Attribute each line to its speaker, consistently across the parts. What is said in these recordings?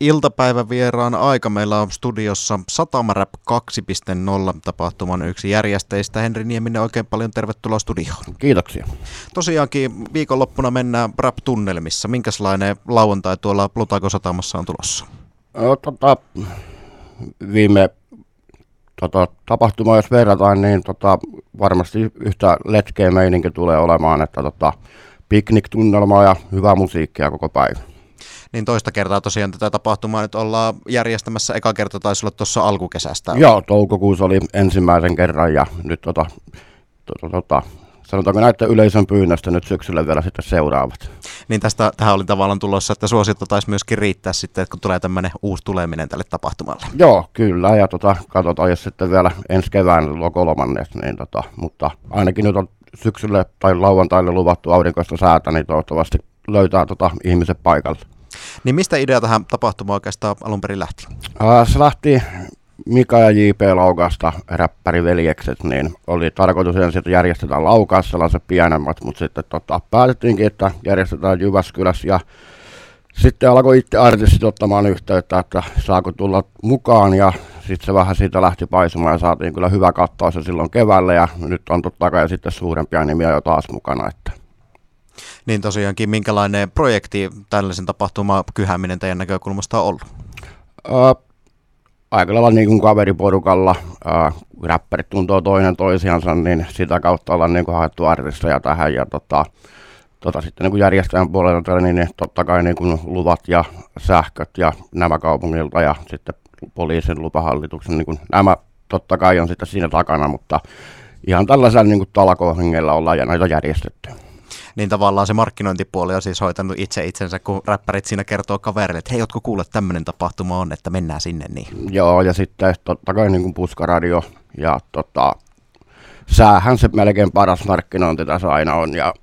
Speaker 1: iltapäivävieraan aika. Meillä on studiossa Satamarap 2.0 tapahtuman yksi järjestäjistä. Henri Nieminen, oikein paljon tervetuloa studioon.
Speaker 2: Kiitoksia.
Speaker 1: Tosiaankin viikonloppuna mennään rap-tunnelmissa. Minkälainen lauantai tuolla Plutako Satamassa on tulossa?
Speaker 2: No, tota, viime tota, tapahtuma, jos verrataan, niin tota, varmasti yhtä letkeä meininki tulee olemaan, että tota, pikniktunnelmaa ja hyvää musiikkia koko päivä
Speaker 1: niin toista kertaa tosiaan tätä tapahtumaa nyt ollaan järjestämässä. Eka kerta taisi olla tuossa alkukesästä.
Speaker 2: Joo, toukokuussa oli ensimmäisen kerran ja nyt tota, tota, tota, sanotaanko näiden yleisön pyynnöstä nyt syksyllä vielä sitten seuraavat.
Speaker 1: Niin tästä, tähän oli tavallaan tulossa, että suosittu taisi myöskin riittää sitten, että kun tulee tämmöinen uusi tuleminen tälle tapahtumalle.
Speaker 2: Joo, kyllä, ja tota, katsotaan, jos sitten vielä ensi kevään luo kolmannes, niin tota, mutta ainakin nyt on syksylle tai lauantaille luvattu aurinkoista säätä, niin toivottavasti löytää tota ihmiset paikalle.
Speaker 1: Niin mistä idea tähän tapahtumaan oikeastaan alun perin lähti?
Speaker 2: Uh, se lähti Mika ja J.P. Laukasta, räppäriveljekset, niin oli tarkoitus ensin, että järjestetään Laukaassa sellaiset pienemmät, mutta sitten tota, päätettiinkin, että järjestetään Jyväskylässä ja sitten alkoi itse artistit ottamaan yhteyttä, että saako tulla mukaan ja sitten se vähän siitä lähti paisumaan ja saatiin kyllä hyvä katsoa se silloin keväällä ja nyt on totta kai sitten suurempia nimiä jo taas mukana. Että
Speaker 1: niin tosiaankin, minkälainen projekti tällaisen tapahtuma kyhääminen teidän näkökulmasta on ollut?
Speaker 2: Uh, aika lailla niin kuin kaveriporukalla, uh, räppärit tuntuu toinen toisiansa, niin sitä kautta ollaan niin kuin haettu artisteja tähän ja tota, tota, sitten niin kuin järjestäjän puolelta niin totta kai niin kuin luvat ja sähköt ja nämä kaupungilta ja sitten poliisin lupahallituksen, niin kuin nämä totta kai on sitten siinä takana, mutta ihan tällaisella niin kuin ollaan ja näitä järjestetty
Speaker 1: niin tavallaan se markkinointipuoli on siis hoitanut itse itsensä, kun räppärit siinä kertoo kaverille, että hei, jotkut kuulet, tämmöinen tapahtuma on, että mennään sinne. Niin.
Speaker 2: Joo, ja sitten totta kai niin kuin puskaradio ja tota, säähän se melkein paras markkinointi tässä aina on, ja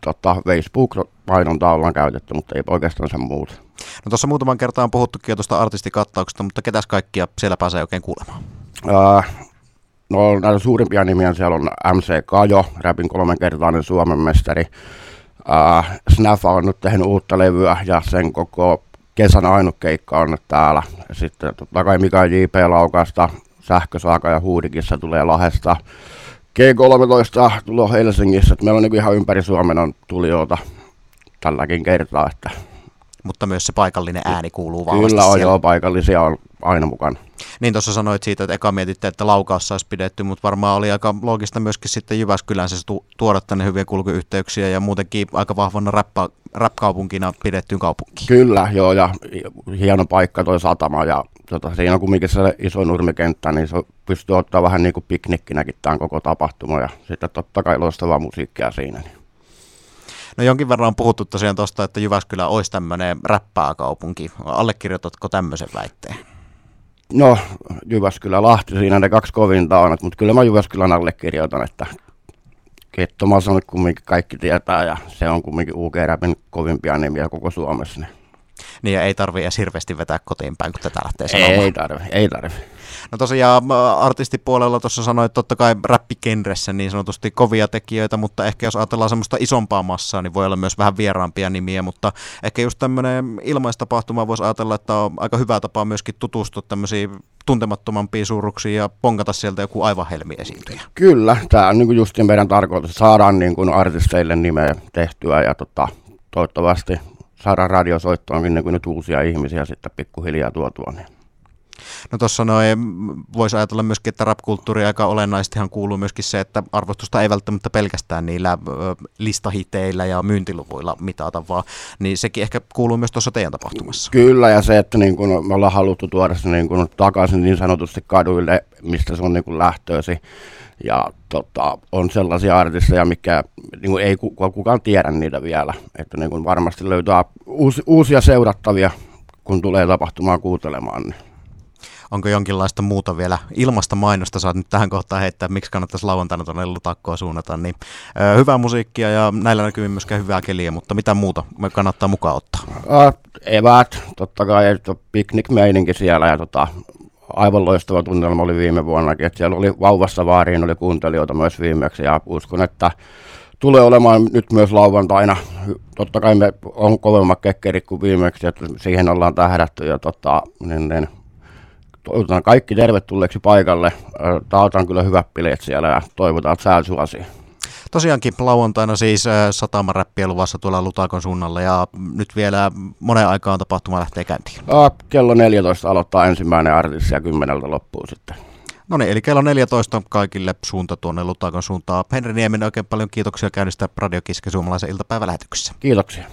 Speaker 2: tota, Facebook-mainontaa ollaan käytetty, mutta ei oikeastaan sen muuta.
Speaker 1: No tuossa muutaman kertaan on puhuttukin jo tuosta artistikattauksesta, mutta ketäs kaikkia siellä pääsee oikein kuulemaan?
Speaker 2: Uh, No näitä suurimpia nimiä siellä on MC Kajo, rapin kolmenkertainen Suomen mestari. Uh, Snaffa on nyt tehnyt uutta levyä ja sen koko kesän ainut keikka on nyt täällä. Sitten totta kai Mika J.P. Laukasta, Sähkösaaka ja Huudikissa tulee Lahesta. G13 tulee Helsingissä, että meillä on niin ihan ympäri Suomen on tulijoita tälläkin kertaa. Että
Speaker 1: mutta myös se paikallinen ääni kuuluu vahvasti
Speaker 2: Kyllä on, joo, paikallisia on aina mukana.
Speaker 1: Niin tuossa sanoit siitä, että eka mietitte, että Laukaassa olisi pidetty, mutta varmaan oli aika loogista myöskin sitten Jyväskylän se tu- tuoda tänne hyviä kulkuyhteyksiä ja muutenkin aika vahvana räppä, rap-kaupunkina pidettyyn kaupunkiin.
Speaker 2: Kyllä, joo, ja hieno paikka toi satama ja tota, siinä on kumminkin se iso nurmikenttä, niin se pystyy ottaa vähän niin kuin piknikkinäkin tämän koko tapahtuma ja sitten totta kai loistavaa musiikkia siinä. Niin.
Speaker 1: No jonkin verran on puhuttu tosiaan tuosta, että Jyväskylä olisi tämmöinen räppääkaupunki. Allekirjoitatko tämmöisen väitteen?
Speaker 2: No, Jyväskylä, Lahti, siinä ne kaksi kovinta on, mutta kyllä mä Jyväskylän allekirjoitan, että Kettomas on kumminkin kaikki tietää ja se on kumminkin UK-räpin kovimpia nimiä koko Suomessa.
Speaker 1: Niin ja ei tarvi edes hirveästi vetää kotiin päin, kun tätä lähtee sanomaan.
Speaker 2: Ei tarvi, ei tarvi.
Speaker 1: No tosiaan artistipuolella tuossa sanoit totta kai räppikenressä niin sanotusti kovia tekijöitä, mutta ehkä jos ajatellaan semmoista isompaa massaa, niin voi olla myös vähän vieraampia nimiä, mutta ehkä just tämmöinen ilmaistapahtuma voisi ajatella, että on aika hyvä tapa myöskin tutustua tämmöisiin tuntemattomampiin suuruksiin ja ponkata sieltä joku aivan helmi esiintyjä.
Speaker 2: Kyllä, tämä on niin just meidän tarkoitus, että saadaan niin kuin artisteille nimeä tehtyä ja tota, toivottavasti saadaan radiosoittoonkin niin kuin nyt uusia ihmisiä sitten pikkuhiljaa tuotua. Niin.
Speaker 1: No tuossa voisi ajatella myöskin, että rap-kulttuuri aika olennaisestihan kuuluu myöskin se, että arvostusta ei välttämättä pelkästään niillä listahiteillä ja myyntiluvuilla mitata, vaan niin sekin ehkä kuuluu myös tuossa teidän tapahtumassa.
Speaker 2: Kyllä, ja se, että niin kun me ollaan haluttu tuoda se niin kun takaisin niin sanotusti kaduille, mistä se on niin kun lähtöösi. Ja tota, on sellaisia artisteja, mikä niin kuin ei kukaan tiedä niitä vielä. Että niin kuin varmasti löytää uusi, uusia seurattavia, kun tulee tapahtumaan kuuntelemaan. Niin
Speaker 1: onko jonkinlaista muuta vielä ilmasta mainosta saat nyt tähän kohtaan heittää, miksi kannattaisi lauantaina tuonne lutakkoa suunnata, niin ö, hyvää musiikkia ja näillä näkyy myöskään hyvää keliä, mutta mitä muuta me kannattaa mukaan ottaa?
Speaker 2: Äh, eväät, totta kai, piknik-meininki siellä ja tota, aivan loistava tunnelma oli viime vuonnakin, että siellä oli vauvassa vaariin, oli kuuntelijoita myös viimeksi ja uskon, että tulee olemaan nyt myös lauantaina. Totta kai me on kovemmat kekkerit kuin viimeksi, että siihen ollaan tähdätty ja tota, niin, niin, toivotan kaikki tervetulleeksi paikalle. Taataan kyllä hyvät bileet siellä ja toivotaan, että sää suosii.
Speaker 1: Tosiaankin lauantaina siis satamaräppiä luvassa tuolla Lutakon suunnalla ja nyt vielä monen aikaan tapahtuma lähtee käyntiin.
Speaker 2: Kello 14 aloittaa ensimmäinen artisti ja kymmeneltä loppuu sitten.
Speaker 1: No niin, eli kello 14 kaikille suunta tuonne Lutakon suuntaan. Henri Niemen oikein paljon kiitoksia käynnistä Radio Kiske suomalaisen iltapäivälähetyksessä.
Speaker 2: Kiitoksia.